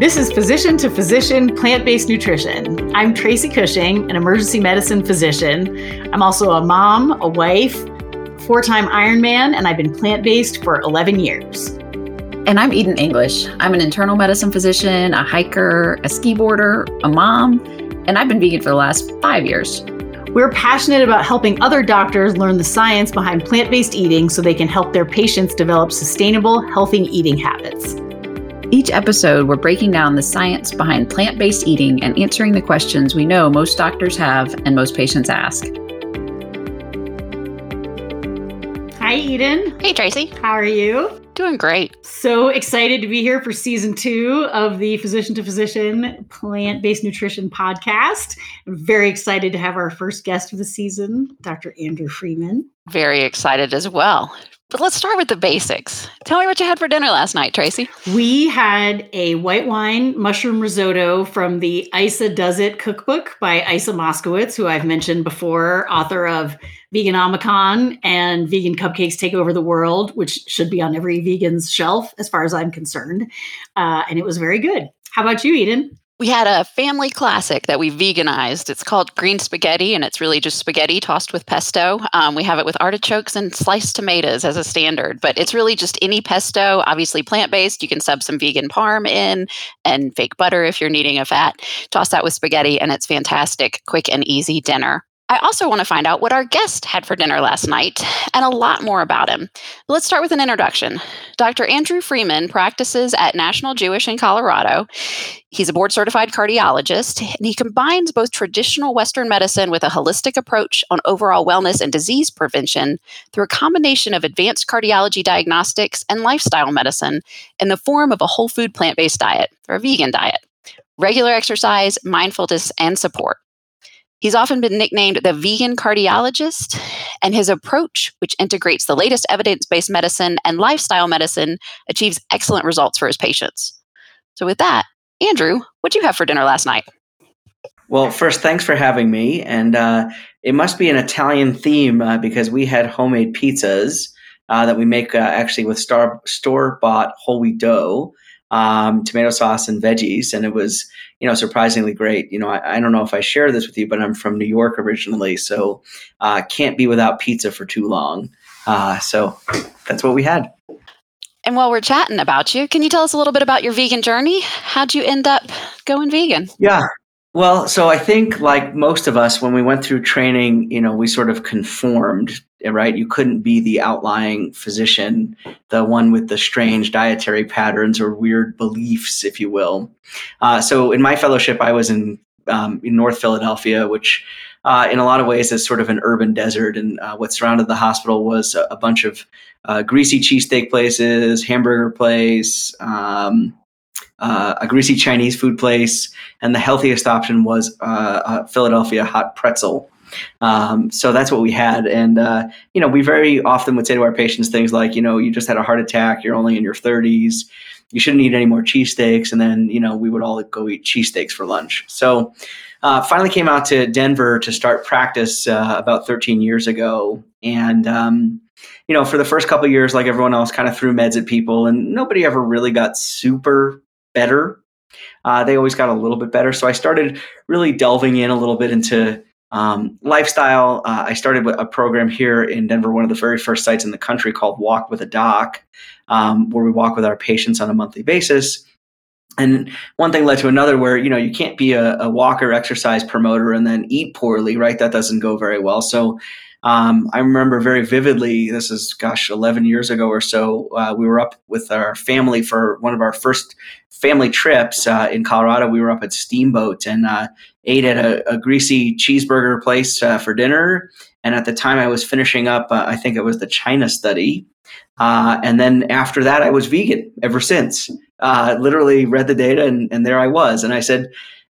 This is Physician to Physician Plant Based Nutrition. I'm Tracy Cushing, an emergency medicine physician. I'm also a mom, a wife, four time Ironman, and I've been plant based for 11 years. And I'm Eden English. I'm an internal medicine physician, a hiker, a ski boarder, a mom, and I've been vegan for the last five years. We're passionate about helping other doctors learn the science behind plant based eating so they can help their patients develop sustainable, healthy eating habits. Each episode, we're breaking down the science behind plant based eating and answering the questions we know most doctors have and most patients ask. Hi, Eden. Hey, Tracy. How are you? Doing great. So excited to be here for season two of the Physician to Physician Plant Based Nutrition podcast. I'm very excited to have our first guest of the season, Dr. Andrew Freeman. Very excited as well. But let's start with the basics. Tell me what you had for dinner last night, Tracy. We had a white wine mushroom risotto from the Isa Does It cookbook by Isa Moskowitz, who I've mentioned before, author of Vegan Veganomicon and Vegan Cupcakes Take Over the World, which should be on every vegan's shelf as far as I'm concerned. Uh, and it was very good. How about you, Eden? We had a family classic that we veganized. It's called green spaghetti, and it's really just spaghetti tossed with pesto. Um, we have it with artichokes and sliced tomatoes as a standard, but it's really just any pesto, obviously plant based. You can sub some vegan parm in and fake butter if you're needing a fat. Toss that with spaghetti, and it's fantastic, quick and easy dinner. I also want to find out what our guest had for dinner last night and a lot more about him. Let's start with an introduction. Dr. Andrew Freeman practices at National Jewish in Colorado. He's a board certified cardiologist, and he combines both traditional Western medicine with a holistic approach on overall wellness and disease prevention through a combination of advanced cardiology diagnostics and lifestyle medicine in the form of a whole food plant based diet or a vegan diet, regular exercise, mindfulness, and support. He's often been nicknamed the vegan cardiologist, and his approach, which integrates the latest evidence based medicine and lifestyle medicine, achieves excellent results for his patients. So, with that, Andrew, what did you have for dinner last night? Well, first, thanks for having me. And uh, it must be an Italian theme uh, because we had homemade pizzas uh, that we make uh, actually with store bought whole wheat dough um, tomato sauce and veggies, and it was you know surprisingly great. You know, I, I, don't know if I share this with you, but I'm from New York originally, so uh, can't be without pizza for too long. Uh, so that's what we had. And while we're chatting about you, can you tell us a little bit about your vegan journey? How'd you end up going vegan? Yeah, well, so I think like most of us, when we went through training, you know, we sort of conformed, right? You couldn't be the outlying physician, the one with the strange dietary patterns or weird beliefs, if you will. Uh, so in my fellowship, I was in, um, in North Philadelphia, which uh, in a lot of ways is sort of an urban desert. And uh, what surrounded the hospital was a, a bunch of uh, greasy cheesesteak places, hamburger place, um, uh, a greasy Chinese food place, and the healthiest option was uh, Philadelphia hot pretzel. Um, so that's what we had. And, uh, you know, we very often would say to our patients things like, you know, you just had a heart attack, you're only in your 30s, you shouldn't eat any more cheesesteaks. And then, you know, we would all go eat cheesesteaks for lunch. So uh, finally came out to Denver to start practice uh, about 13 years ago. And, um, you know, for the first couple years, like everyone else, kind of threw meds at people, and nobody ever really got super better. Uh, they always got a little bit better. So I started really delving in a little bit into um, lifestyle. Uh, I started a program here in Denver, one of the very first sites in the country called Walk with a Doc, um, where we walk with our patients on a monthly basis. And one thing led to another where, you know, you can't be a, a walker exercise promoter and then eat poorly, right? That doesn't go very well. So um, I remember very vividly, this is, gosh, 11 years ago or so, uh, we were up with our family for one of our first family trips uh, in Colorado. We were up at Steamboat and uh, ate at a, a, greasy cheeseburger place uh, for dinner. And at the time, I was finishing up, uh, I think it was the China study. Uh, and then after that, I was vegan ever since. literally read the data, and, and there I was. And I said,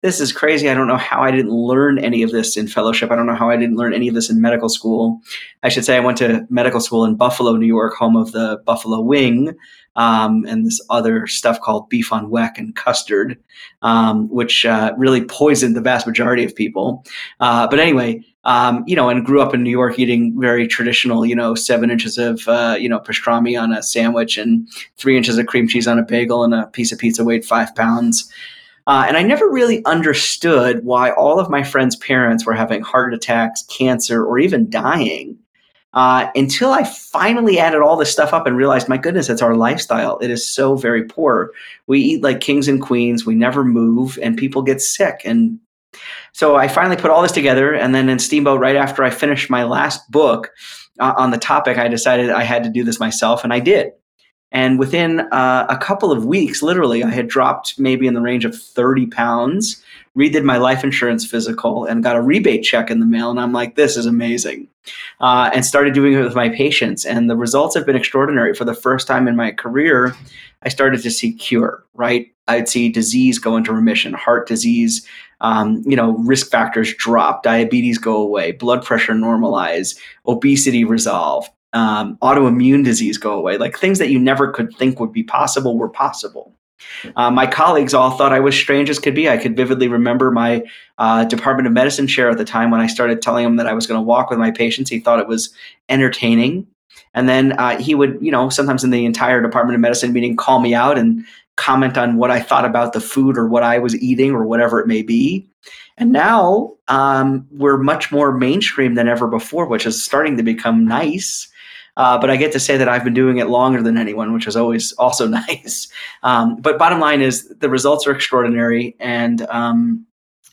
this is crazy. I don't know how I didn't learn any of this in fellowship. I don't know how I didn't learn any of this in medical school. I should say I went to medical school in Buffalo, New York, home of the Buffalo Wing, um, and this other stuff called beef on weck and custard, um, which uh, really poisoned the vast majority of people. Uh, but anyway, Um, you know, and grew up in New York eating very traditional, you know, seven inches of, uh, you know, pastrami on a sandwich and three inches of cream cheese on a bagel and a piece of pizza weighed five pounds. Uh, and I never really understood why all of my friends' parents were having heart attacks, cancer, or even dying uh, until I finally added all this stuff up and realized, my goodness, it's our lifestyle. It is so very poor. We eat like kings and queens. We never move, and people get sick. And so I finally put all this together. And then in Steamboat, right after I finished my last book uh, on the topic, I decided I had to do this myself, and I did. And within uh, a couple of weeks, literally, I had dropped maybe in the range of 30 pounds, redid my life insurance physical, and got a rebate check in the mail. And I'm like, this is amazing. Uh, and started doing it with my patients. And the results have been extraordinary. For the first time in my career, I started to see cure, right? I'd see disease go into remission, heart disease, um, you know, risk factors drop, diabetes go away, blood pressure normalize, obesity resolve, um, autoimmune disease go away. Like things that you never could think would be possible were possible. Uh, my colleagues all thought I was strange as could be. I could vividly remember my uh, Department of Medicine chair at the time when I started telling him that I was going to walk with my patients. He thought it was entertaining. And then uh, he would, you know, sometimes in the entire Department of Medicine meeting, call me out and comment on what I thought about the food or what I was eating or whatever it may be. And now um, we're much more mainstream than ever before, which is starting to become nice. Uh, but I get to say that I've been doing it longer than anyone, which is always also nice. Um, but bottom line is the results are extraordinary. And, um,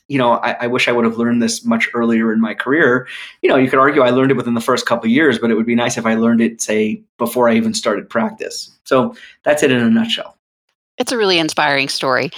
you know, I, I, wish I would have learned this much earlier in my career. You know, you could argue I learned it within the first couple years, but it would be nice if I learned it, say, before I even started practice. So that's it in a nutshell. It's a really inspiring story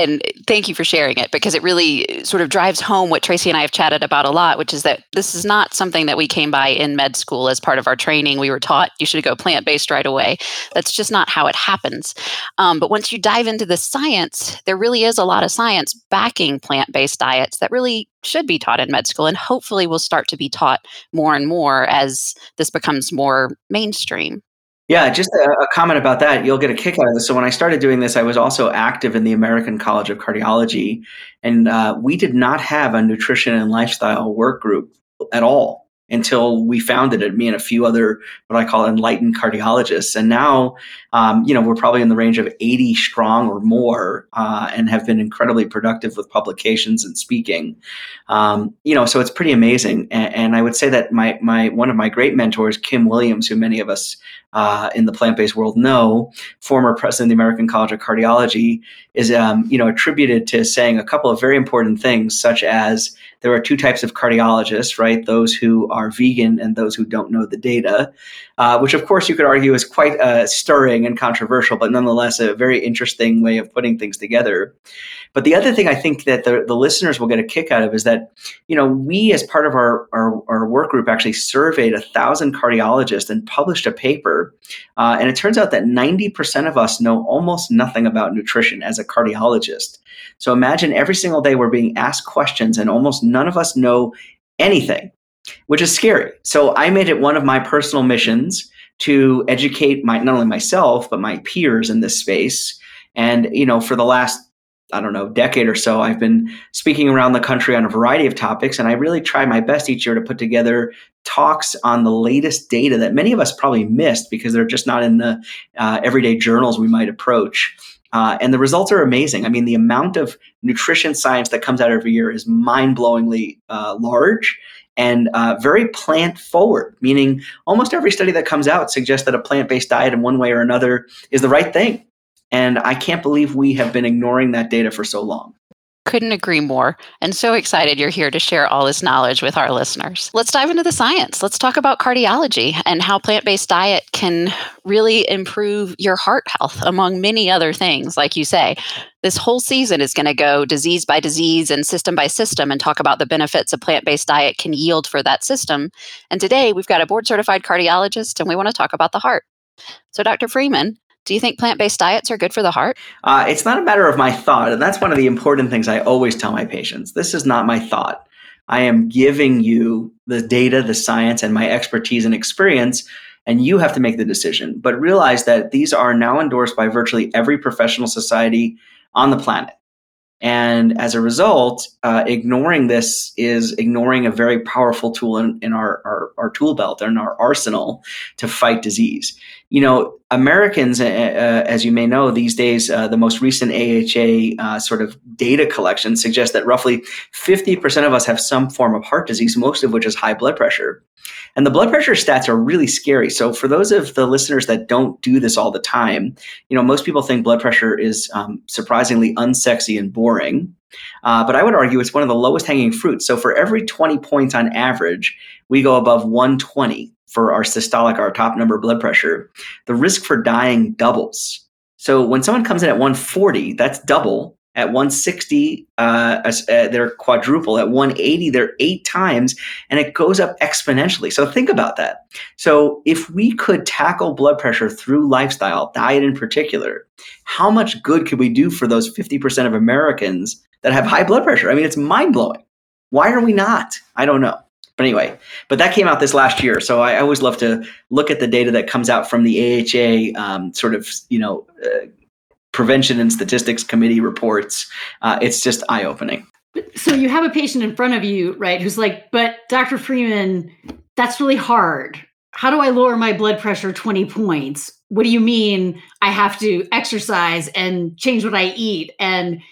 and thank you for sharing it because it really sort of drives home what Tracy and I have chatted about a lot, which is that this is not something that we came by in med school as part of our training. We were taught you should go plant based right away. That's just not how it happens. Um, but once you dive into the science, there really is a lot of science backing plant based diets that really should be taught in med school and hopefully will start to be taught more and more as this becomes more mainstream. Yeah, just a, a, comment about that. You'll get a kick out of this. So when I started doing this, I was also active in the American College of Cardiology, and uh, we did not have a nutrition and lifestyle work group at all until we founded it, me and a few other what I call enlightened cardiologists. And now, um, you know, we're probably in the range of 80 strong or more uh, and have been incredibly productive with publications and speaking. Um, you know, so it's pretty amazing. And, and, I would say that my, my, one of my great mentors, Kim Williams, who many of us uh, in the plant-based world know, former president of the American College of Cardiology, is um, you know attributed to saying a couple of very important things, such as there are two types of cardiologists, right? Those who are vegan and those who don't know the data, uh, which of course you could argue is quite uh, stirring and controversial, but nonetheless a very interesting way of putting things together. But the other thing I think that the, the listeners will get a kick out of is that, you know, we as part of our, our, our work group actually surveyed a thousand cardiologists and published a paper. Uh, and it turns out that 90% of us know almost nothing about nutrition as a cardiologist. So imagine every single day we're being asked questions and almost none of us know anything, which is scary. So I made it one of my personal missions to educate my not only myself but my peers in this space and you know for the last I don't know, decade or so, I've been speaking around the country on a variety of topics, and I really try my best each year to put together talks on the latest data that many of us probably missed because they're just not in the uh, everyday journals we might approach. Uh, and the results are amazing. I mean, the amount of nutrition science that comes out every year is mind blowingly uh, large and uh, very plant forward, meaning almost every study that comes out suggests that a plant based diet in one way or another is the right thing. And I can't believe we have been ignoring that data for so long. Couldn't agree more. And so excited you're here to share all this knowledge with our listeners. Let's dive into the science. Let's talk about cardiology and how plant based diet can really improve your heart health, among many other things. Like you say, this whole season is going to go disease by disease and system by system and talk about the benefits a plant based diet can yield for that system. And today we've got a board certified cardiologist and we want to talk about the heart. So, Dr. Freeman, do you think plant based diets are good for the heart? Uh, it's not a matter of my thought. And that's one of the important things I always tell my patients. This is not my thought. I am giving you the data, the science, and my expertise and experience, and you have to make the decision. But realize that these are now endorsed by virtually every professional society on the planet. And as a result, uh, ignoring this is ignoring a very powerful tool in, in our, our, our, tool belt and our arsenal to fight disease. You know, Americans, uh, uh, as you may know, these days, uh, the most recent AHA uh, sort of data collection suggests that roughly 50% of us have some form of heart disease, most of which is high blood pressure. And the blood pressure stats are really scary. So for those of the listeners that don't do this all the time, you know, most people think blood pressure is um, surprisingly unsexy and boring. Uh, but I would argue it's one of the lowest hanging fruits. So for every 20 points on average, we go above 120 for our systolic, our top number blood pressure. The risk for dying doubles. So when someone comes in at 140, that's double. At 160, uh, uh, they're quadruple. At 180, they're eight times, and it goes up exponentially. So think about that. So if we could tackle blood pressure through lifestyle, diet in particular, how much good could we do for those 50% of Americans that have high blood pressure? I mean, it's mind blowing. Why are we not? I don't know. But anyway, but that came out this last year. So I, always love to look at the data that comes out from the AHA um, sort of, you know, uh, prevention and statistics committee reports. Uh, it's just eye opening. So you have a patient in front of you, right, who's like, but Dr. Freeman, that's really hard. How do I lower my blood pressure 20 points? What do you mean I have to exercise and change what I eat? And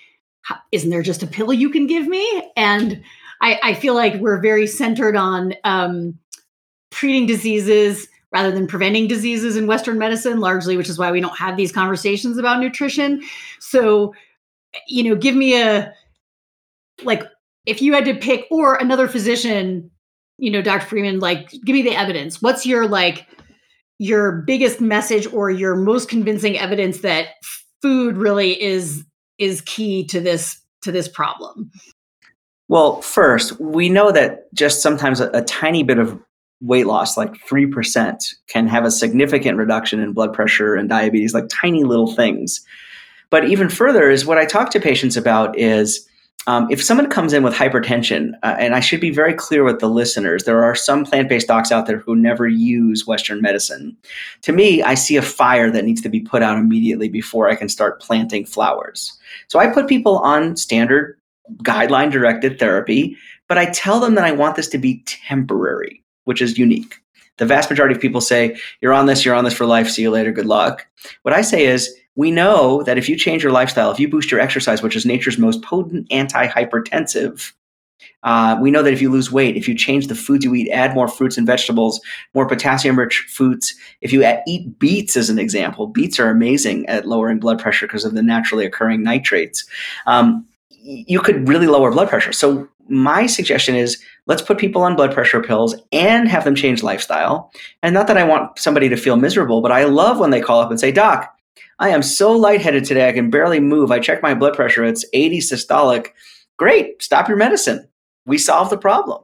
isn't there just a pill you can give me? And I, I feel like we're very centered on um, treating diseases rather than preventing diseases in Western medicine, largely, which is why we don't have these conversations about nutrition. So, you know, give me a like if you had to pick or another physician, you know, Dr. Freeman, like give me the evidence. What's your like your biggest message or your most convincing evidence that food really is is key to this to this problem? Well, first, we know that just sometimes a, a tiny bit of weight loss, like 3%, can have a significant reduction in blood pressure and diabetes, like tiny little things. But even further is what I talk to patients about is um, if someone comes in with hypertension, uh, and I should be very clear with the listeners, there are some plant based docs out there who never use Western medicine. To me, I see a fire that needs to be put out immediately before I can start planting flowers. So I put people on standard guideline directed therapy, but I tell them that I want this to be temporary which is unique. The vast majority of people say, You're on this, you're on this for life, see you later, good luck. What I say is, we know that if you change your lifestyle, if you boost your exercise, which is nature's most potent anti-hypertensive, uh, we know that if you lose weight, if you change the foods you eat, add more fruits and vegetables, more potassium-rich foods. If you eat beets, as an example, beets are amazing at lowering blood pressure because of the naturally occurring nitrates. Um, you could really lower blood pressure. So my suggestion is let's put people on blood pressure pills and have them change lifestyle. And not that I want somebody to feel miserable, but I love when they call up and say, Doc, I am so lightheaded today. I can barely move. I checked my blood pressure. It's 80 systolic. Great. Stop your medicine. We solved the problem.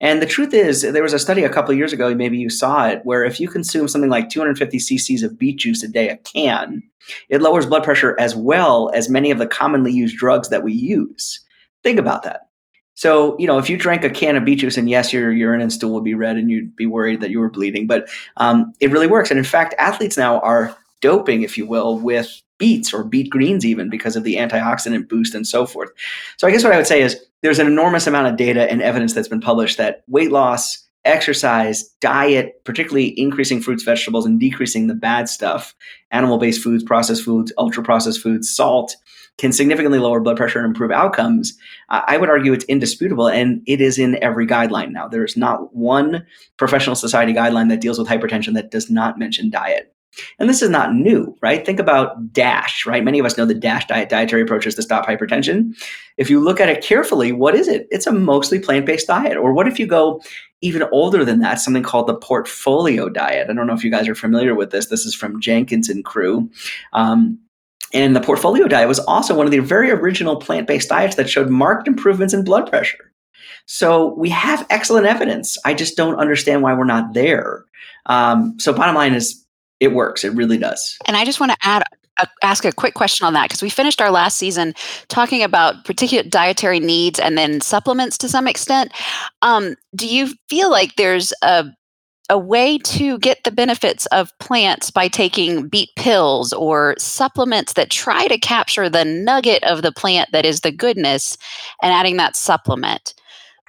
And the truth is, there was a study a couple years ago, maybe you saw it, where if you consume something like 250 cc's of beet juice a day, a can, it lowers blood pressure as well as many of the commonly used drugs that we use. Think about that. So, you know, if you drank a can of beet juice and yes, your urine and stool would be red and you'd be worried that you were bleeding, but um, it really works. And in fact, athletes now are doping, if you will, with beets or beet greens even because of the antioxidant boost and so forth. So I guess what I would say is there's an enormous amount of data and evidence that's been published that weight loss, exercise, diet, particularly increasing fruits, vegetables, and decreasing the bad stuff, animal-based foods, processed foods, ultra-processed foods, salt, can significantly lower blood pressure and improve outcomes, I would argue it's indisputable and it is in every guideline now. There's not one professional society guideline that deals with hypertension that does not mention diet. And this is not new, right? Think about DASH, right? Many of us know the DASH diet, dietary approaches to stop hypertension. If you look at it carefully, what is it? It's a mostly plant based diet. Or what if you go even older than that, something called the portfolio diet? I don't know if you guys are familiar with this. This is from Jenkins and crew. Um, and the portfolio diet was also one of the very original plant based diets that showed marked improvements in blood pressure. So we have excellent evidence. I just don't understand why we're not there. Um, so, bottom line is, it works. It really does. And I just want to add a, ask a quick question on that because we finished our last season talking about particular dietary needs and then supplements to some extent. Um, do you feel like there's a a way to get the benefits of plants by taking beet pills or supplements that try to capture the nugget of the plant that is the goodness and adding that supplement?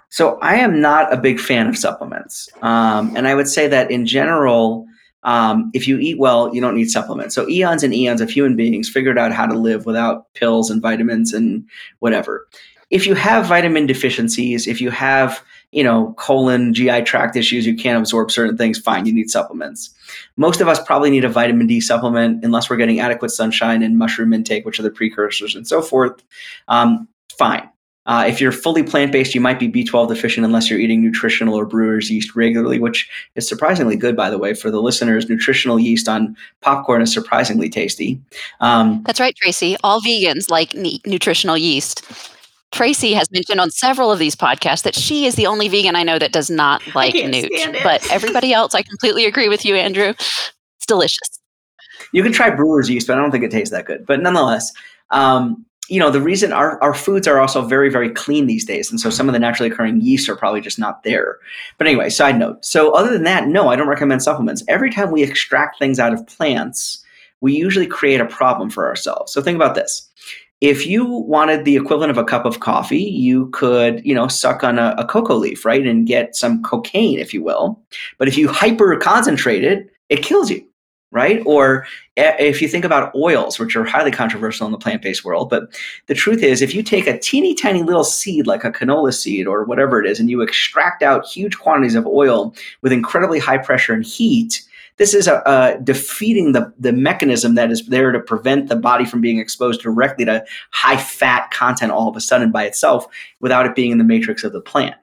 So I am not a big fan of supplements. Um, and I would say that in general, um, if you eat well, you don't need supplements. So eons and eons of human beings figured out how to live without pills and vitamins and whatever. If you have vitamin deficiencies, if you have you know colon GI tract issues, you can't absorb certain things. Fine, you need supplements. Most of us probably need a vitamin D supplement unless we're getting adequate sunshine and mushroom intake, which are the precursors and so forth. Um, fine. Uh, if you're fully plant based, you might be B12 deficient unless you're eating nutritional or brewer's yeast regularly, which is surprisingly good, by the way, for the listeners. Nutritional yeast on popcorn is surprisingly tasty. Um, That's right, Tracy. All vegans like nutritional yeast. Tracy has mentioned on several of these podcasts that she is the only vegan I know that does not like nooch. But everybody else, I completely agree with you, Andrew. It's delicious. You can try brewer's yeast, but I don't think it tastes that good. But nonetheless, um, you know, the reason our, our foods are also very, very clean these days. And so some of the naturally occurring yeasts are probably just not there. But anyway, side note. So other than that, no, I don't recommend supplements. Every time we extract things out of plants, we usually create a problem for ourselves. So think about this. If you wanted the equivalent of a cup of coffee, you could, you know, suck on a, a cocoa leaf, right? And get some cocaine, if you will. But if you hyper concentrate it, it kills you right? Or eh, if you think about oils, which are highly controversial in the plant based world, but the truth is, if you take a teeny tiny little seed like a canola seed or whatever it is, and you extract out huge quantities of oil with incredibly high pressure and heat, this is a, a, defeating the, the mechanism that is there to prevent the body from being exposed directly to high fat content all of a sudden by itself without it being in the matrix of the plant.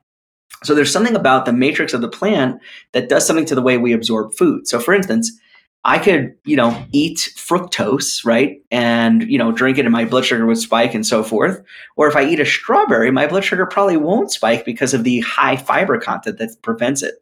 So there's something about the matrix of the plant that does something to the way we absorb food. So for instance, I could, you know, eat fructose, right? And, you know, drink it and my blood sugar would spike and so forth. Or if I eat a strawberry, my blood sugar probably won't spike because of the high fiber content that prevents it.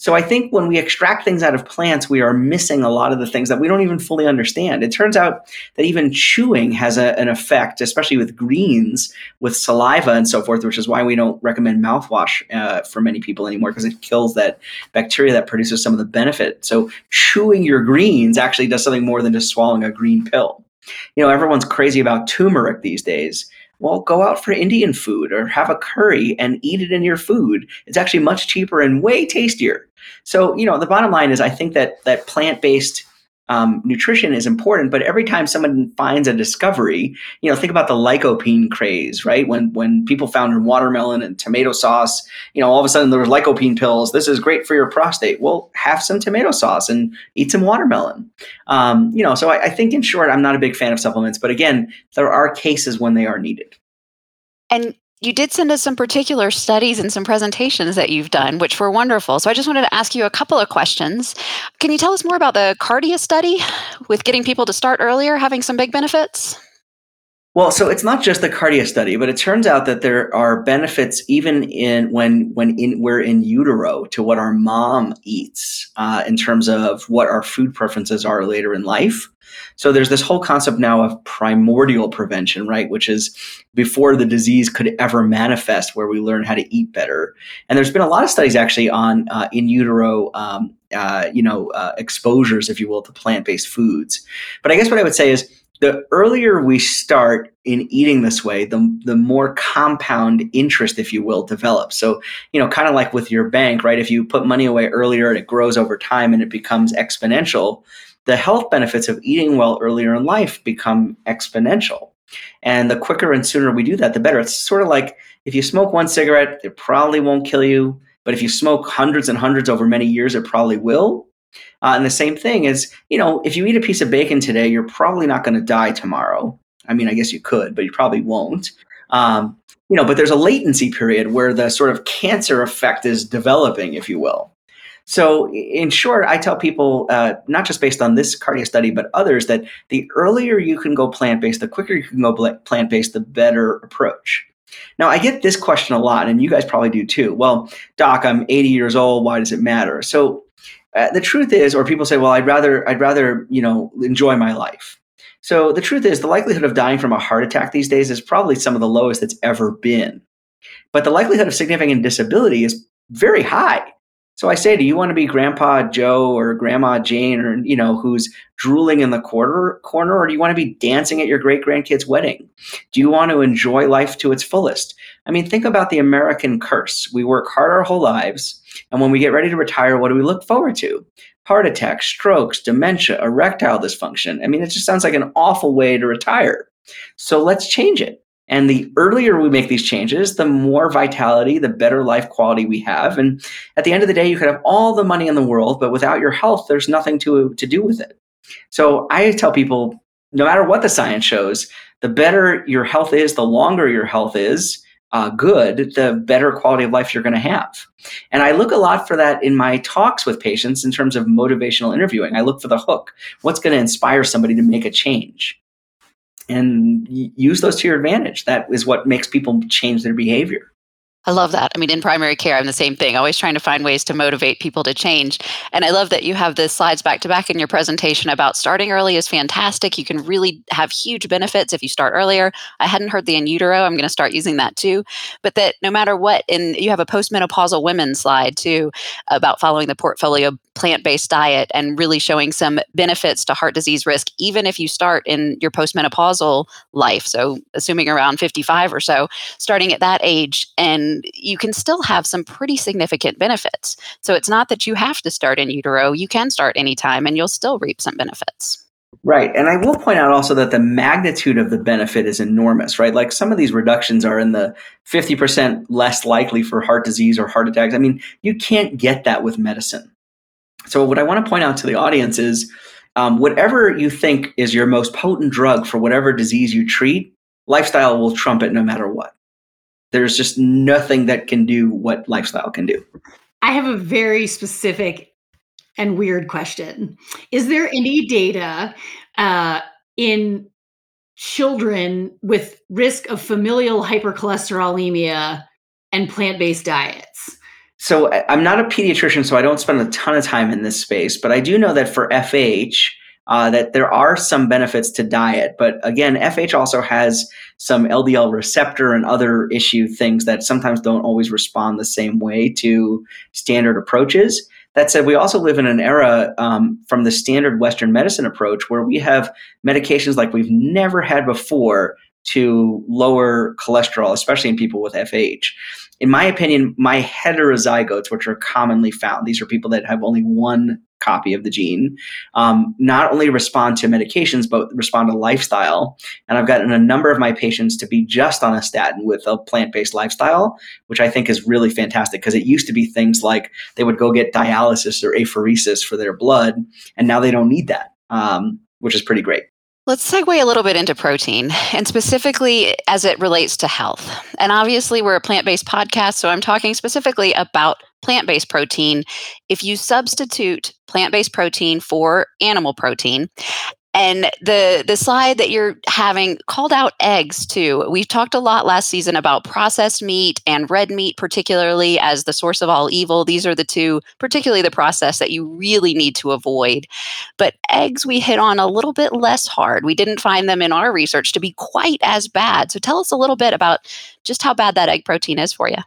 So I think when we extract things out of plants, we are missing a lot of the things that we don't even fully understand. It turns out that even chewing has a, an effect, especially with greens, with saliva and so forth, which is why we don't recommend mouthwash uh, for many people anymore because it kills that bacteria that produces some of the benefit. So chewing your greens actually does something more than just swallowing a green pill. You know, everyone's crazy about turmeric these days well, go out for Indian food or have a curry and eat it in your food. It's actually much cheaper and way tastier. So, you know, the bottom line is I think that that plant-based um, nutrition is important, but every time someone finds a discovery, you know, think about the lycopene craze, right? When when people found in watermelon and tomato sauce, you know, all of a sudden there was lycopene pills. This is great for your prostate. Well, have some tomato sauce and eat some watermelon. Um, you know, so I, I think in short, I'm not a big fan of supplements, but again, there are cases when they are needed. And you did send us some particular studies and some presentations that you've done, which were wonderful. So I just wanted to ask you a couple of questions. Can you tell us more about the Cardia study with getting people to start earlier, having some big benefits? Well, so it's not just the Cardia study, but it turns out that there are benefits even in when when in, we're in utero to what our mom eats uh, in terms of what our food preferences are later in life. So there's this whole concept now of primordial prevention, right? Which is before the disease could ever manifest, where we learn how to eat better. And there's been a lot of studies actually on uh, in utero, um, uh, you know, uh, exposures, if you will, to plant-based foods. But I guess what I would say is the earlier we start in eating this way, the, the more compound interest, if you will, develops. So, you know, kind of like with your bank, right? If you put money away earlier and it grows over time and it becomes exponential, the health benefits of eating well earlier in life become exponential. And the quicker and sooner we do that, the better. It's sort of like if you smoke one cigarette, it probably won't kill you. But if you smoke hundreds and hundreds over many years, it probably will. Uh, and the same thing is, you know, if you eat a piece of bacon today, you're probably not going to die tomorrow. I mean, I guess you could, but you probably won't. Um, you know, but there's a latency period where the sort of cancer effect is developing, if you will. So, in short, I tell people, uh, not just based on this Cardia study, but others, that the earlier you can go plant based, the quicker you can go plant based, the better approach. Now, I get this question a lot, and you guys probably do too. Well, doc, I'm 80 years old. Why does it matter? So, uh, the truth is, or people say, well, I'd rather, I'd rather, you know, enjoy my life. So the truth is, the likelihood of dying from a heart attack these days is probably some of the lowest it's ever been. But the likelihood of significant disability is very high. So I say, do you want to be Grandpa Joe or Grandma Jane, or you know, who's drooling in the corner, corner, or do you want to be dancing at your great grandkid's wedding? Do you want to enjoy life to its fullest? I mean, think about the American curse. We work hard our whole lives, and when we get ready to retire, what do we look forward to? Heart attacks, strokes, dementia, erectile dysfunction. I mean, it just sounds like an awful way to retire. So let's change it. And the earlier we make these changes, the more vitality, the better life quality we have. And at the end of the day, you could have all the money in the world, but without your health, there's nothing to, to do with it. So I tell people no matter what the science shows, the better your health is, the longer your health is, uh, good, the better quality of life you're going to have. And I look a lot for that in my talks with patients in terms of motivational interviewing. I look for the hook. What's going to inspire somebody to make a change? And use those to your advantage. That is what makes people change their behavior. I love that. I mean, in primary care, I'm the same thing, always trying to find ways to motivate people to change. And I love that you have the slides back to back in your presentation about starting early is fantastic. You can really have huge benefits if you start earlier. I hadn't heard the in utero. I'm going to start using that too. But that no matter what, and you have a postmenopausal women slide too about following the portfolio plant based diet and really showing some benefits to heart disease risk, even if you start in your postmenopausal life. So, assuming around 55 or so, starting at that age, and you can still have some pretty significant benefits. So, it's not that you have to start in utero, you can start anytime and you'll still reap some benefits. Right. And I will point out also that the magnitude of the benefit is enormous, right? Like some of these reductions are in the 50% less likely for heart disease or heart attacks. I mean, you can't get that with medicine. So, what I want to point out to the audience is um, whatever you think is your most potent drug for whatever disease you treat, lifestyle will trump it no matter what. There's just nothing that can do what lifestyle can do. I have a very specific and weird question. Is there any data uh, in children with risk of familial hypercholesterolemia and plant based diets? So I'm not a pediatrician, so I don't spend a ton of time in this space, but I do know that for FH, uh, that there are some benefits to diet. But again, FH also has some LDL receptor and other issue things that sometimes don't always respond the same way to standard approaches. That said, we also live in an era um, from the standard Western medicine approach where we have medications like we've never had before to lower cholesterol, especially in people with FH in my opinion, my heterozygotes, which are commonly found, these are people that have only one copy of the gene, um, not only respond to medications, but respond to lifestyle. And I've gotten a number of my patients to be just on a statin with a plant based lifestyle, which I think is really fantastic because it used to be things like they would go get dialysis or apheresis for their blood, and now they don't need that, um, which is pretty great. Let's segue a little bit into protein and specifically as it relates to health. And obviously, we're a plant based podcast, so I'm talking specifically about plant based protein. If you substitute plant based protein for animal protein, and the the slide that you're having called out eggs too. We've talked a lot last season about processed meat and red meat, particularly as the source of all evil. These are the two, particularly the process that you really need to avoid. But eggs we hit on a little bit less hard. We didn't find them in our research to be quite as bad. So tell us a little bit about just how bad that egg protein is for you.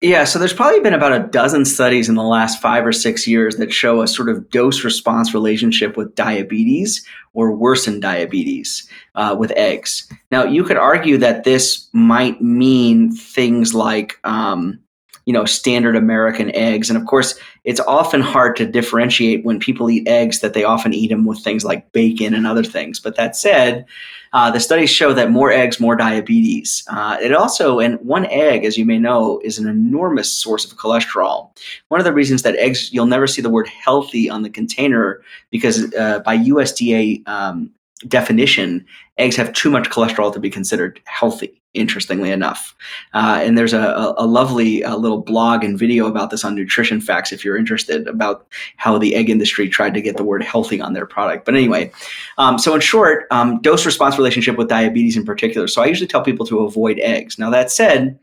Yeah, so there's probably been about a dozen studies in the last five or six years that show a sort of dose response relationship with diabetes or worsened diabetes uh, with eggs. Now, you could argue that this might mean things like, um, you know, standard American eggs. And of course, it's often hard to differentiate when people eat eggs that they often eat them with things like bacon and other things. But that said, uh, the studies show that more eggs, more diabetes. Uh, it also, and one egg, as you may know, is an enormous source of cholesterol. One of the reasons that eggs, you'll never see the word healthy on the container because uh, by USDA um, definition, eggs have too much cholesterol to be considered healthy, interestingly enough. Uh, and there's a, a lovely uh, little blog and video about this on Nutrition Facts if you're interested about how the egg industry tried to get the word healthy on their product. But anyway, um, so in short, um, dose response relationship with diabetes in particular. So I usually tell people to avoid eggs. Now, that said,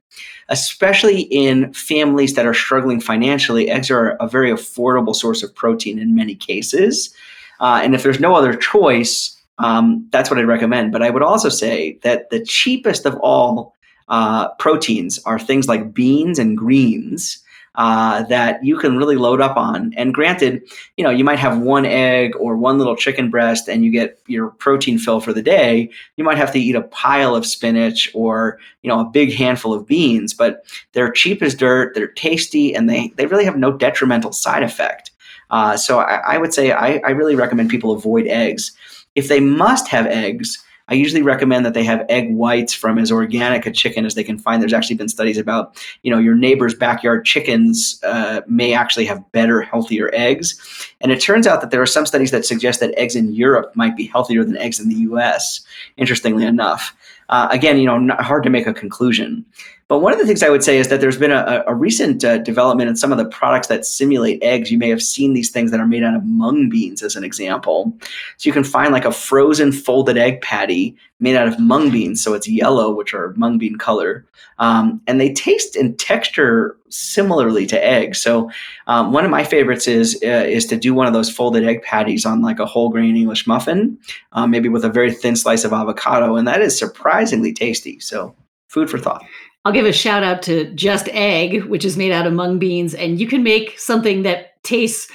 especially in families that are struggling financially, eggs are a very affordable source of protein in many cases. Uh, and if there's no other choice, um, that's what I'd recommend. But I would also say that the cheapest of all uh, proteins are things like beans and greens. uh, that you can really load up on. And granted, you know, you might have one egg or one little chicken breast and you get your protein fill for the day. You might have to eat a pile of spinach or, you know, a big handful of beans, but they're cheap as dirt, they're tasty, and they, they really have no detrimental side effect. Uh, so I, I, would say I, I really recommend people avoid eggs. If they must have eggs, I usually recommend that they have egg whites from as organic a chicken as they can find. There's actually been studies about, you know, your neighbor's backyard chickens uh, may actually have better, healthier eggs. And it turns out that there are some studies that suggest that eggs in Europe might be healthier than eggs in the US, interestingly enough. Uh, again, you know, hard to make a conclusion. But one of the things I would say is that there's been a, a recent uh, development in some of the products that simulate eggs. You may have seen these things that are made out of mung beans, as an example. So you can find like a frozen folded egg patty made out of mung beans. So it's yellow, which are mung bean color. Um, and they taste and texture similarly to eggs. So um, one of my favorites is uh, is to do one of those folded egg patties on like a whole grain English muffin, um, maybe with a very thin slice of avocado, and that is surprisingly tasty. So food for thought. I'll give a shout out to Just Egg, which is made out of mung beans, and you can make something that tastes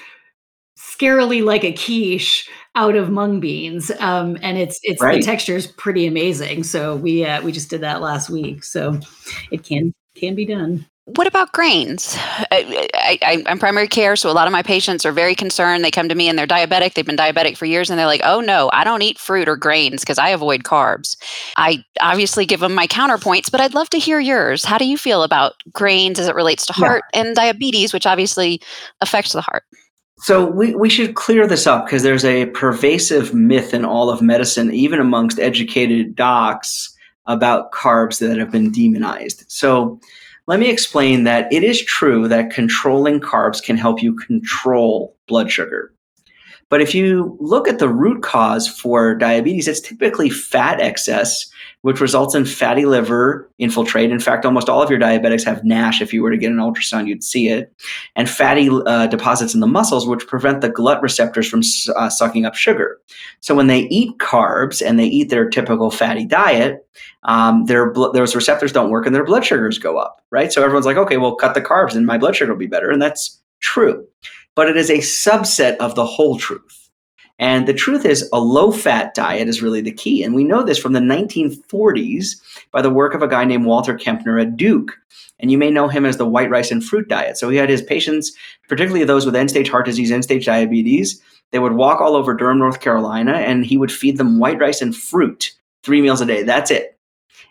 scarily like a quiche out of mung beans, um, and it's it's right. the texture is pretty amazing. So we uh, we just did that last week, so it can can be done what about grains? I, am primary care, so a lot of my patients are very concerned. They come to me and they're diabetic. They've been diabetic for years, and they're like, "Oh no, I don't eat fruit or grains because I avoid carbs." I obviously give them my counterpoints, but I'd love to hear yours. How do you feel about grains as it relates to heart yeah. and diabetes, which obviously affects the heart? So we, we should clear this up because there's a pervasive myth in all of medicine, even amongst educated docs, about carbs that have been demonized. So let me explain that it is true that controlling carbs can help you control blood sugar. But if you look at the root cause for diabetes, it's typically fat excess which results in fatty liver infiltrate. In fact, almost all of your diabetics have NASH. If you were to get an ultrasound, you'd see it. And fatty uh, deposits in the muscles, which prevent the glut receptors from uh, sucking up sugar. So when they eat carbs and they eat their typical fatty diet, um, their bl- those receptors don't work and their blood sugars go up, right? So everyone's like, okay, well, cut the carbs and my blood sugar will be better. And that's true. But it is a subset of the whole truth. And the truth is, a low fat diet is really the key. And we know this from the 1940s by the work of a guy named Walter Kempner at Duke. And you may know him as the white rice and fruit diet. So he had his patients, particularly those with end stage heart disease, end stage diabetes, they would walk all over Durham, North Carolina, and he would feed them white rice and fruit three meals a day. That's it.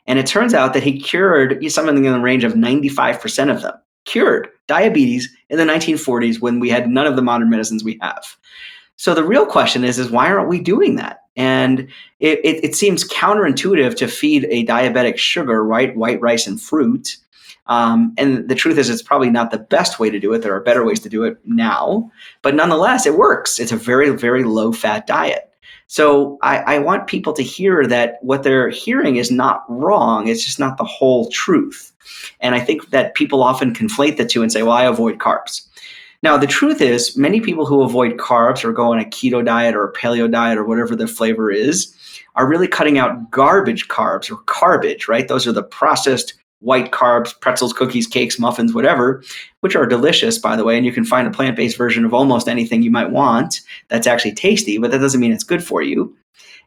And it turns out that he cured something in the range of 95% of them. Cured diabetes in the 1940s when we had none of the modern medicines we have. So the real question is, is why aren't we doing that? And it, it, it seems counterintuitive to feed a diabetic sugar, right? White rice and fruit. Um, and the truth is, it's probably not the best way to do it. There are better ways to do it now, but nonetheless, it works. It's a very, very low fat diet. So I, I want people to hear that what they're hearing is not wrong. It's just not the whole truth. And I think that people often conflate the two and say, well, I avoid carbs. Now, the truth is, many people who avoid carbs or go on a keto diet or a paleo diet or whatever the flavor is are really cutting out garbage carbs or carbage, right? Those are the processed white carbs, pretzels, cookies, cakes, muffins, whatever, which are delicious, by the way. And you can find a plant based version of almost anything you might want that's actually tasty, but that doesn't mean it's good for you.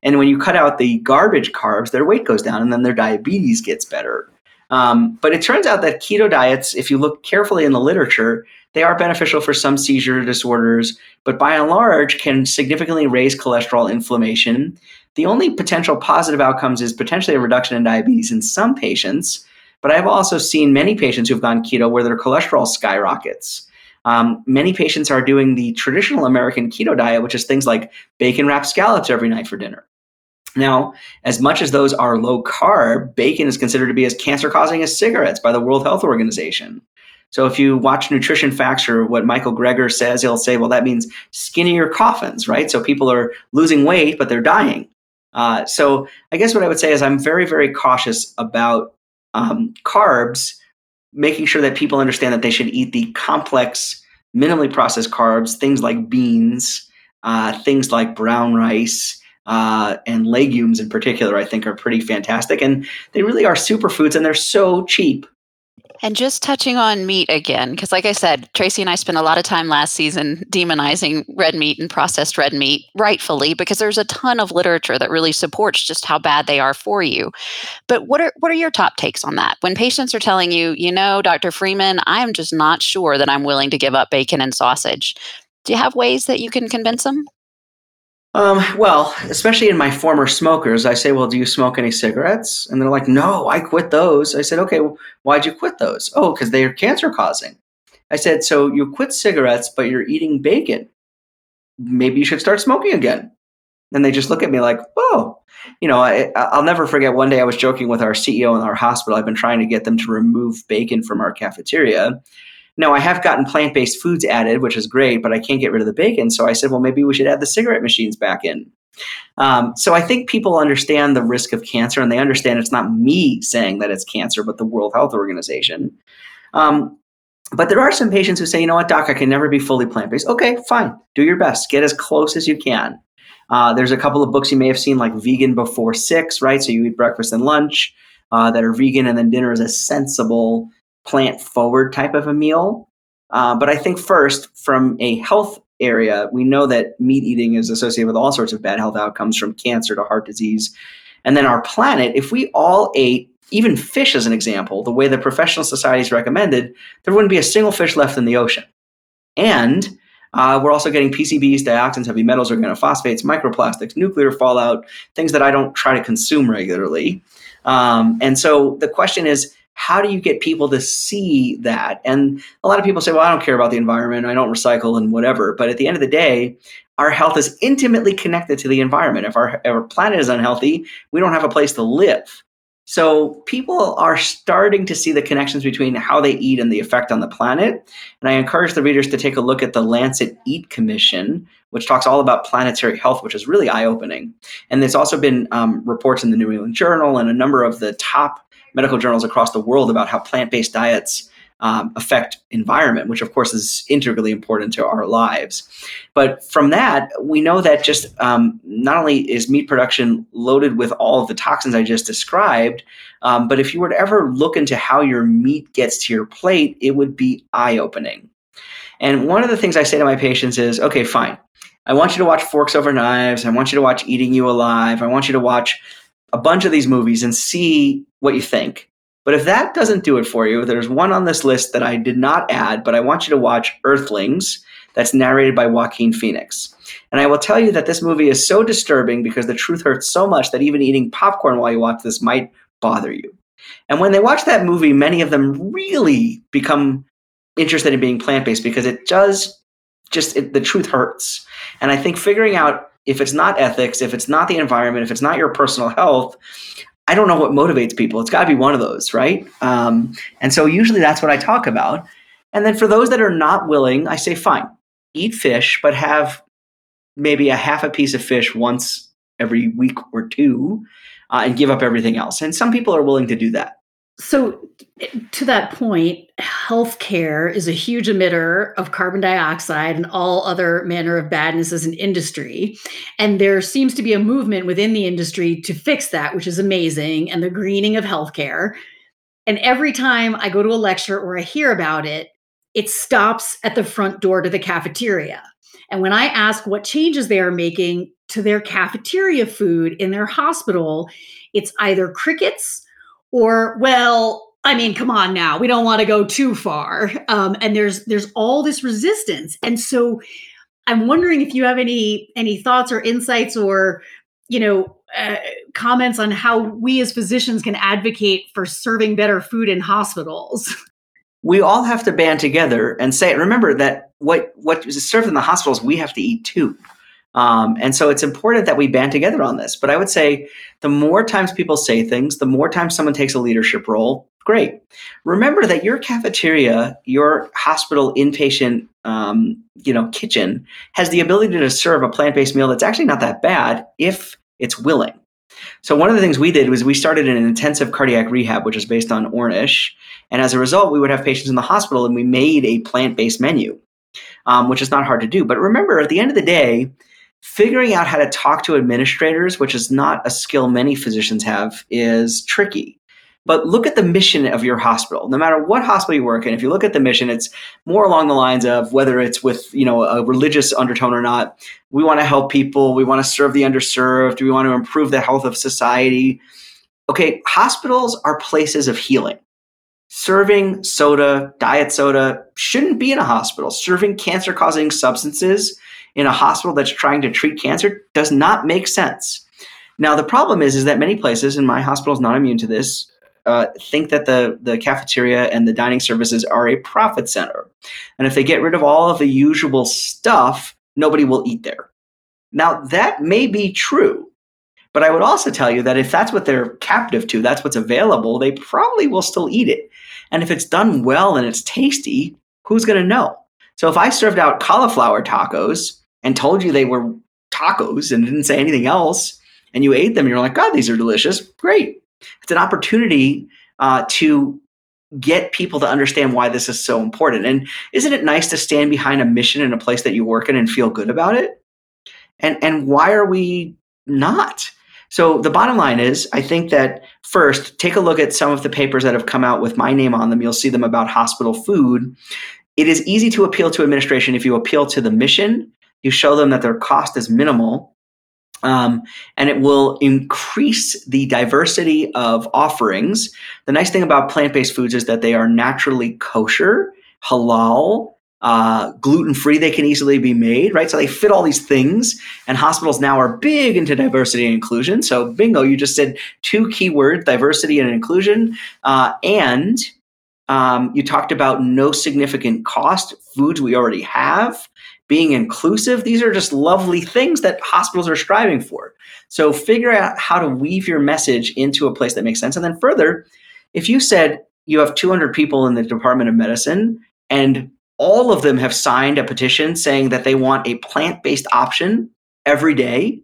And when you cut out the garbage carbs, their weight goes down and then their diabetes gets better. Um, but it turns out that keto diets, if you look carefully in the literature, they are beneficial for some seizure disorders, but by and large can significantly raise cholesterol inflammation. The only potential positive outcomes is potentially a reduction in diabetes in some patients, but I've also seen many patients who've gone keto where their cholesterol skyrockets. Um, many patients are doing the traditional American keto diet, which is things like bacon wrapped scallops every night for dinner. Now, as much as those are low carb, bacon is considered to be as cancer causing as cigarettes by the World Health Organization. So if you watch Nutrition Facts or what Michael Greger says, he'll say, well, that means skinnier coffins, right? So people are losing weight, but they're dying. Uh, so I guess what I would say is I'm very, very cautious about um, carbs, making sure that people understand that they should eat the complex, minimally processed carbs, things like beans, uh, things like brown rice, uh, and legumes in particular, I think are pretty fantastic. And they really are superfoods and they're so cheap. And just touching on meat again, because like I said, Tracy and I spent a lot of time last season demonizing red meat and processed red meat, rightfully, because there's a ton of literature that really supports just how bad they are for you. But what are what are your top takes on that? When patients are telling you, you know, Dr. Freeman, I'm just not sure that I'm willing to give up bacon and sausage. Do you have ways that you can convince them? Um, well, especially in my former smokers, I say, well, do you smoke any cigarettes? And they're like, no, I quit those. I said, okay, well, why'd you quit those? Oh, because they are cancer causing. I said, so you quit cigarettes, but you're eating bacon. Maybe you should start smoking again. And they just look at me like, oh, you know, I, I'll never forget one day I was joking with our CEO in our hospital. I've been trying to get them to remove bacon from our cafeteria. Now, I have gotten plant based foods added, which is great, but I can't get rid of the bacon. So I said, well, maybe we should add the cigarette machines back in. Um, so I think people understand the risk of cancer and they understand it's not me saying that it's cancer, but the World Health Organization. Um, but there are some patients who say, you know what, doc, I can never be fully plant based. Okay, fine. Do your best. Get as close as you can. Uh, there's a couple of books you may have seen, like Vegan Before Six, right? So you eat breakfast and lunch uh, that are vegan, and then dinner is a sensible plant forward type of a meal. Uh, but I think first, from a health area, we know that meat eating is associated with all sorts of bad health outcomes from cancer to heart disease. And then our planet, if we all ate even fish as an example, the way the professional societies recommended, there wouldn't be a single fish left in the ocean. And uh, we're also getting PCBs, dioxins, heavy metals, organophosphates, microplastics, nuclear fallout, things that I don't try to consume regularly. Um, and so the question is, how do you get people to see that? And a lot of people say, well, I don't care about the environment. I don't recycle and whatever. But at the end of the day, our health is intimately connected to the environment. If our, if our planet is unhealthy, we don't have a place to live. So people are starting to see the connections between how they eat and the effect on the planet. And I encourage the readers to take a look at the Lancet Eat Commission, which talks all about planetary health, which is really eye opening. And there's also been um, reports in the New England Journal and a number of the top medical journals across the world about how plant-based diets um, affect environment, which of course is integrally important to our lives. But from that, we know that just um, not only is meat production loaded with all of the toxins I just described, um, but if you were to ever look into how your meat gets to your plate, it would be eye-opening. And one of the things I say to my patients is, okay, fine. I want you to watch Forks Over Knives. I want you to watch Eating You Alive. I want you to watch a bunch of these movies and see what you think. But if that doesn't do it for you, there's one on this list that I did not add, but I want you to watch Earthlings. That's narrated by Joaquin Phoenix. And I will tell you that this movie is so disturbing because the truth hurts so much that even eating popcorn while you watch this might bother you. And when they watch that movie, many of them really become interested in being plant based because it does just, it, the truth hurts. And I think figuring out if it's not ethics, if it's not the environment, if it's not your personal health, I don't know what motivates people. It's got to be one of those, right? Um, and so usually that's what I talk about. And then for those that are not willing, I say, fine, eat fish, but have maybe a half a piece of fish once every week or two uh, and give up everything else. And some people are willing to do that. So, to that point, healthcare is a huge emitter of carbon dioxide and all other manner of badness as an industry. And there seems to be a movement within the industry to fix that, which is amazing, and the greening of healthcare. And every time I go to a lecture or I hear about it, it stops at the front door to the cafeteria. And when I ask what changes they are making to their cafeteria food in their hospital, it's either crickets or well I mean, come on now. We don't want to go too far. Um, and there's there's all this resistance. And so I'm wondering if you have any any thoughts or insights or you know uh, comments on how we as physicians can advocate for serving better food in hospitals. We all have to band together and say, remember that what what is served in the hospitals, we have to eat too. Um, and so it's important that we band together on this. But I would say the more times people say things, the more times someone takes a leadership role, great. Remember that your cafeteria, your hospital inpatient, um, you know, kitchen has the ability to serve a plant-based meal that's actually not that bad if it's willing. So one of the things we did was we started an intensive cardiac rehab, which is based on Ornish, and as a result, we would have patients in the hospital, and we made a plant-based menu, um, which is not hard to do. But remember, at the end of the day, figuring out how to talk to administrators, which is not a skill many physicians have, is tricky. But look at the mission of your hospital. No matter what hospital you work in, if you look at the mission, it's more along the lines of whether it's with you know a religious undertone or not. We want to help people. We want to serve the underserved. We want to improve the health of society. Okay, hospitals are places of healing. Serving soda, diet soda, shouldn't be in a hospital. Serving cancer causing substances in a hospital that's trying to treat cancer does not make sense. Now the problem is is that many places, and my hospital is not immune to this, uh, think that the the cafeteria and the dining services are a profit center, and if they get rid of all of the usual stuff, nobody will eat there. Now that may be true, but I would also tell you that if that's what they're captive to, that's what's available, they probably will still eat it. And if it's done well and it's tasty, who's going to know? So if I served out cauliflower tacos and told you they were tacos and didn't say anything else, and you ate them, and you're like, God, these are delicious. Great. It's an opportunity uh, to get people to understand why this is so important. And isn't it nice to stand behind a mission in a place that you work in and feel good about it? And and why are we not? So the bottom line is, I think that first, take a look at some of the papers that have come out with my name on them. You'll see them about hospital food. It is easy to appeal to administration if you appeal to the mission, you show them that their cost is minimal, um, and it will increase the diversity of offerings. The nice thing about plant based foods is that they are naturally kosher, halal, uh, gluten free, they can easily be made, right? So they fit all these things. And hospitals now are big into diversity and inclusion. So, bingo, you just said two keywords diversity and inclusion. Uh, and um, you talked about no significant cost, foods we already have being inclusive. These are just lovely things that hospitals are striving for. So figure out how to weave your message into a place that makes sense. And then further, if you said you have 200 people in the Department of Medicine and all of them have signed a petition saying that they want a plant based option every day,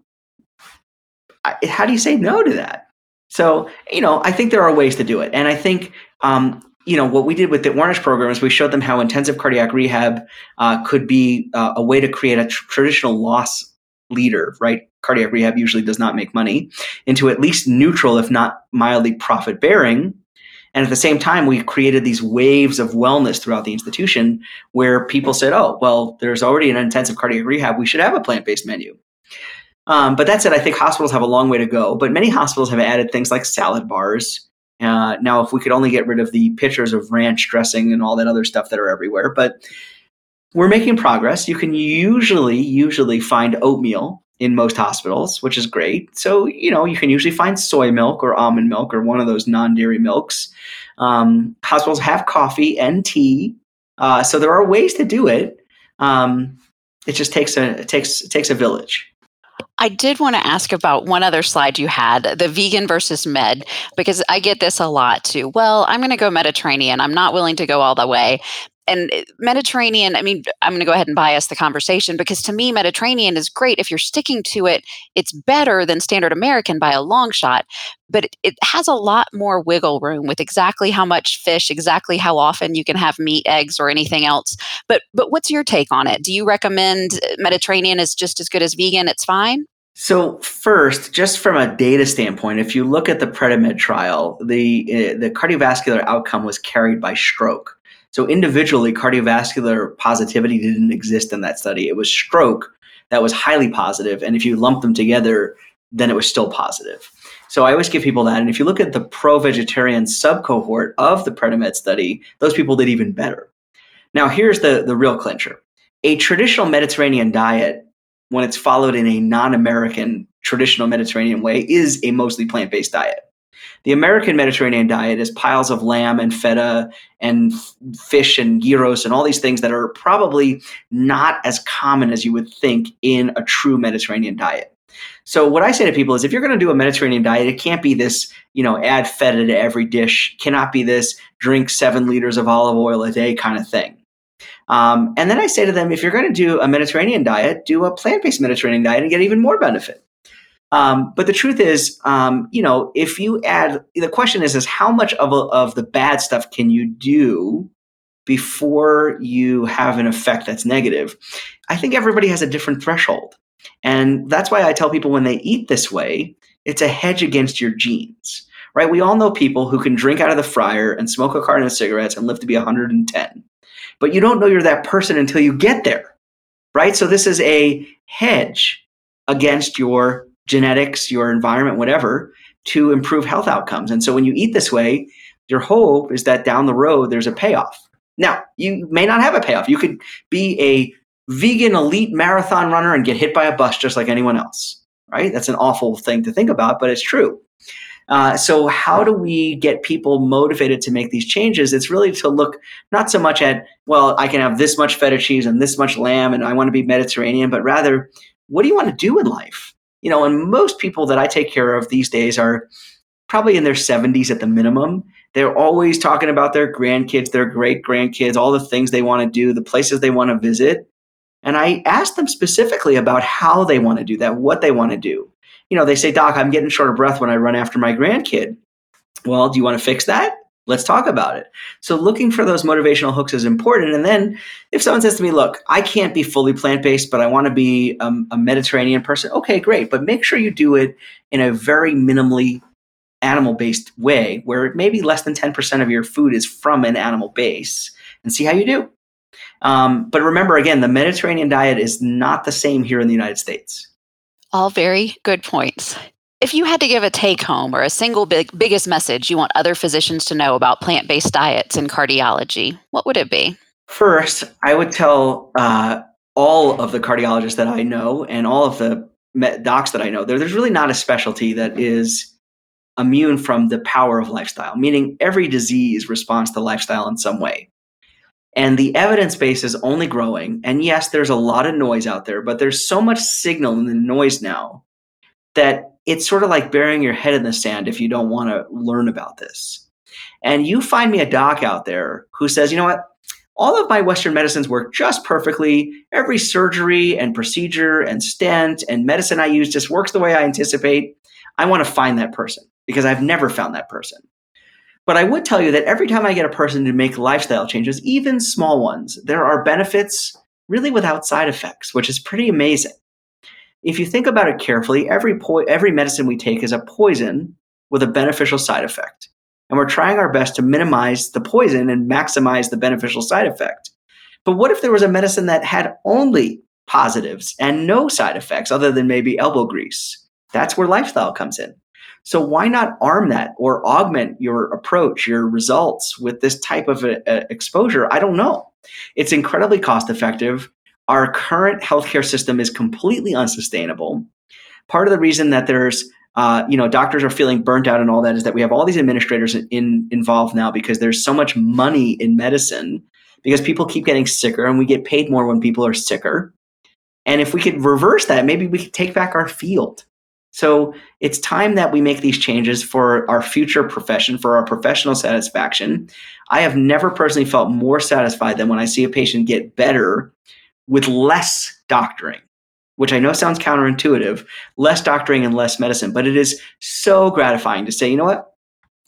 how do you say no to that? So, you know, I think there are ways to do it. And I think um, you know what we did with the Ornish program is we showed them how intensive cardiac rehab uh, could be uh, a way to create a tr- traditional loss leader, right? Cardiac rehab usually does not make money into at least neutral, if not mildly profit bearing. And at the same time, we created these waves of wellness throughout the institution where people said, oh, well, there's already an intensive cardiac rehab. We should have a plant based menu. Um, but that said, I think hospitals have a long way to go. But many hospitals have added things like salad bars uh, now, if we could only get rid of the pictures of ranch dressing and all that other stuff that are everywhere, but we're making progress. You can usually usually find oatmeal in most hospitals, which is great. So you know you can usually find soy milk or almond milk or one of those non-dairy milks. Um, hospitals have coffee and tea, uh, so there are ways to do it. Um, it just takes a it takes it takes a village. I did want to ask about one other slide you had, the vegan versus med, because I get this a lot too. Well, I'm going to go Mediterranean. I'm not willing to go all the way. And eh, Mediterranean, I mean, I'm going to go ahead and bias the conversation because to me, Mediterranean is great. If you're sticking to it, it's better than standard American by a long shot, but it, it has a lot more wiggle room with exactly how much fish, exactly how often you can have meat, eggs, or anything else. But, but what's your take on it? Do you recommend eh, Mediterranean is just as good as vegan? It's fine? So first, just from a data standpoint, if you look at the Predimed trial, the uh, the cardiovascular outcome was carried by stroke. So individually, cardiovascular positivity didn't exist in that study. It was stroke that was highly positive, and if you lump them together, then it was still positive. So I always give people that. And if you look at the pro-vegetarian subcohort of the Predimed study, those people did even better. Now here's the the real clincher: a traditional Mediterranean diet when it's followed in a non-American traditional Mediterranean way is a mostly plant-based diet. The American Mediterranean diet is piles of lamb and feta and fish and gyros and all these things that are probably not as common as you would think in a true Mediterranean diet. So what I say to people is if you're going to do a Mediterranean diet, it can't be this, you know, add feta to every dish, cannot be this drink 7 liters of olive oil a day kind of thing. Um, and then I say to them, if you're going to do a Mediterranean diet, do a plant based Mediterranean diet and get even more benefit. Um, but the truth is, um, you know, if you add, the question is, is how much of, a, of the bad stuff can you do before you have an effect that's negative? I think everybody has a different threshold. And that's why I tell people when they eat this way, it's a hedge against your genes right? We all know people who can drink out of the fryer and smoke a carton of cigarettes and live to be 110. But you don't know you're that person until you get there, right? So this is a hedge against your genetics, your environment, whatever, to improve health outcomes. And so when you eat this way, your hope is that down the road there's a payoff. Now, you may not have a payoff. You could be a vegan elite marathon runner and get hit by a bus just like anyone else, right? That's an awful thing to think about, but it's true. Uh, so, how do we get people motivated to make these changes? It's really to look not so much at, well, I can have this much feta cheese and this much lamb and I want to be Mediterranean, but rather, what do you want to do in life? You know, and most people that I take care of these days are probably in their 70s at the minimum. They're always talking about their grandkids, their great grandkids, all the things they want to do, the places they want to visit. And I ask them specifically about how they want to do that, what they want to do. You know, they say, Doc, I'm getting short of breath when I run after my grandkid. Well, do you want to fix that? Let's talk about it. So, looking for those motivational hooks is important. And then, if someone says to me, Look, I can't be fully plant based, but I want to be um, a Mediterranean person, okay, great. But make sure you do it in a very minimally animal based way where maybe less than 10% of your food is from an animal base and see how you do. Um, but remember, again, the Mediterranean diet is not the same here in the United States. All very good points. If you had to give a take home or a single big, biggest message you want other physicians to know about plant based diets in cardiology, what would it be? First, I would tell uh, all of the cardiologists that I know and all of the docs that I know, there, there's really not a specialty that is immune from the power of lifestyle, meaning every disease responds to lifestyle in some way. And the evidence base is only growing. And yes, there's a lot of noise out there, but there's so much signal in the noise now that it's sort of like burying your head in the sand if you don't want to learn about this. And you find me a doc out there who says, you know what? All of my Western medicines work just perfectly. Every surgery and procedure and stent and medicine I use just works the way I anticipate. I want to find that person because I've never found that person. But I would tell you that every time I get a person to make lifestyle changes, even small ones, there are benefits really without side effects, which is pretty amazing. If you think about it carefully, every po- every medicine we take is a poison with a beneficial side effect. And we're trying our best to minimize the poison and maximize the beneficial side effect. But what if there was a medicine that had only positives and no side effects other than maybe elbow grease? That's where lifestyle comes in. So why not arm that or augment your approach, your results with this type of a, a exposure? I don't know. It's incredibly cost effective. Our current healthcare system is completely unsustainable. Part of the reason that there's uh, you know, doctors are feeling burnt out and all that is that we have all these administrators in, involved now because there's so much money in medicine because people keep getting sicker and we get paid more when people are sicker. And if we could reverse that, maybe we could take back our field. So it's time that we make these changes for our future profession, for our professional satisfaction. I have never personally felt more satisfied than when I see a patient get better with less doctoring, which I know sounds counterintuitive, less doctoring and less medicine, but it is so gratifying to say, you know what?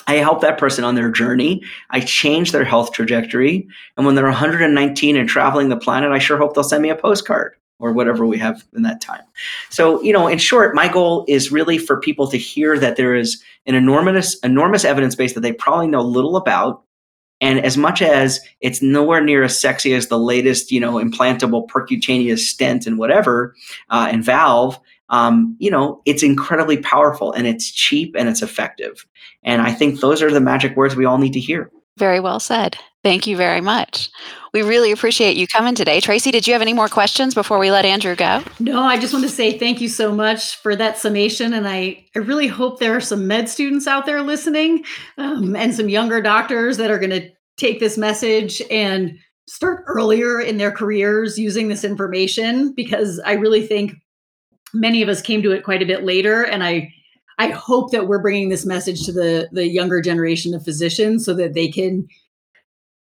I help that person on their journey. I change their health trajectory. And when they're 119 and traveling the planet, I sure hope they'll send me a postcard or whatever we have in that time. So, you know, in short, my goal is really for people to hear that there is an enormous, enormous evidence base that they probably know little about. And as much as it's nowhere near as sexy as the latest, you know, implantable percutaneous stent and whatever, uh, and valve, um, you know, it's incredibly powerful and it's cheap and it's effective. And I think those are the magic words we all need to hear. Very well said. Thank you very much. We really appreciate you coming today. Tracy, did you have any more questions before we let Andrew go? No, I just want to say thank you so much for that summation. And I, I really hope there are some med students out there listening um, and some younger doctors that are going to take this message and start earlier in their careers using this information because I really think many of us came to it quite a bit later. And I, I hope that we're bringing this message to the the younger generation of physicians so that they can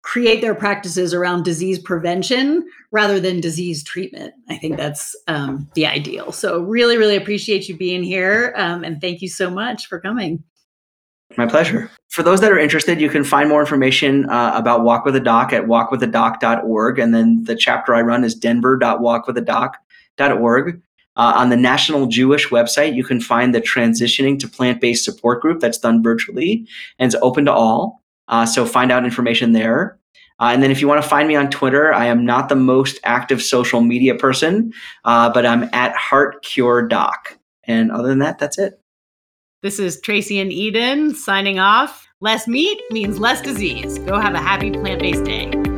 create their practices around disease prevention rather than disease treatment. I think that's um, the ideal. So, really, really appreciate you being here. Um, and thank you so much for coming. My pleasure. For those that are interested, you can find more information uh, about Walk with a Doc at walkwithadoc.org. And then the chapter I run is denver.walkwithadoc.org. Uh, on the National Jewish website, you can find the Transitioning to Plant Based Support Group that's done virtually and it's open to all. Uh, so find out information there. Uh, and then if you want to find me on Twitter, I am not the most active social media person, uh, but I'm at HeartCureDoc. And other than that, that's it. This is Tracy and Eden signing off. Less meat means less disease. Go have a happy plant based day.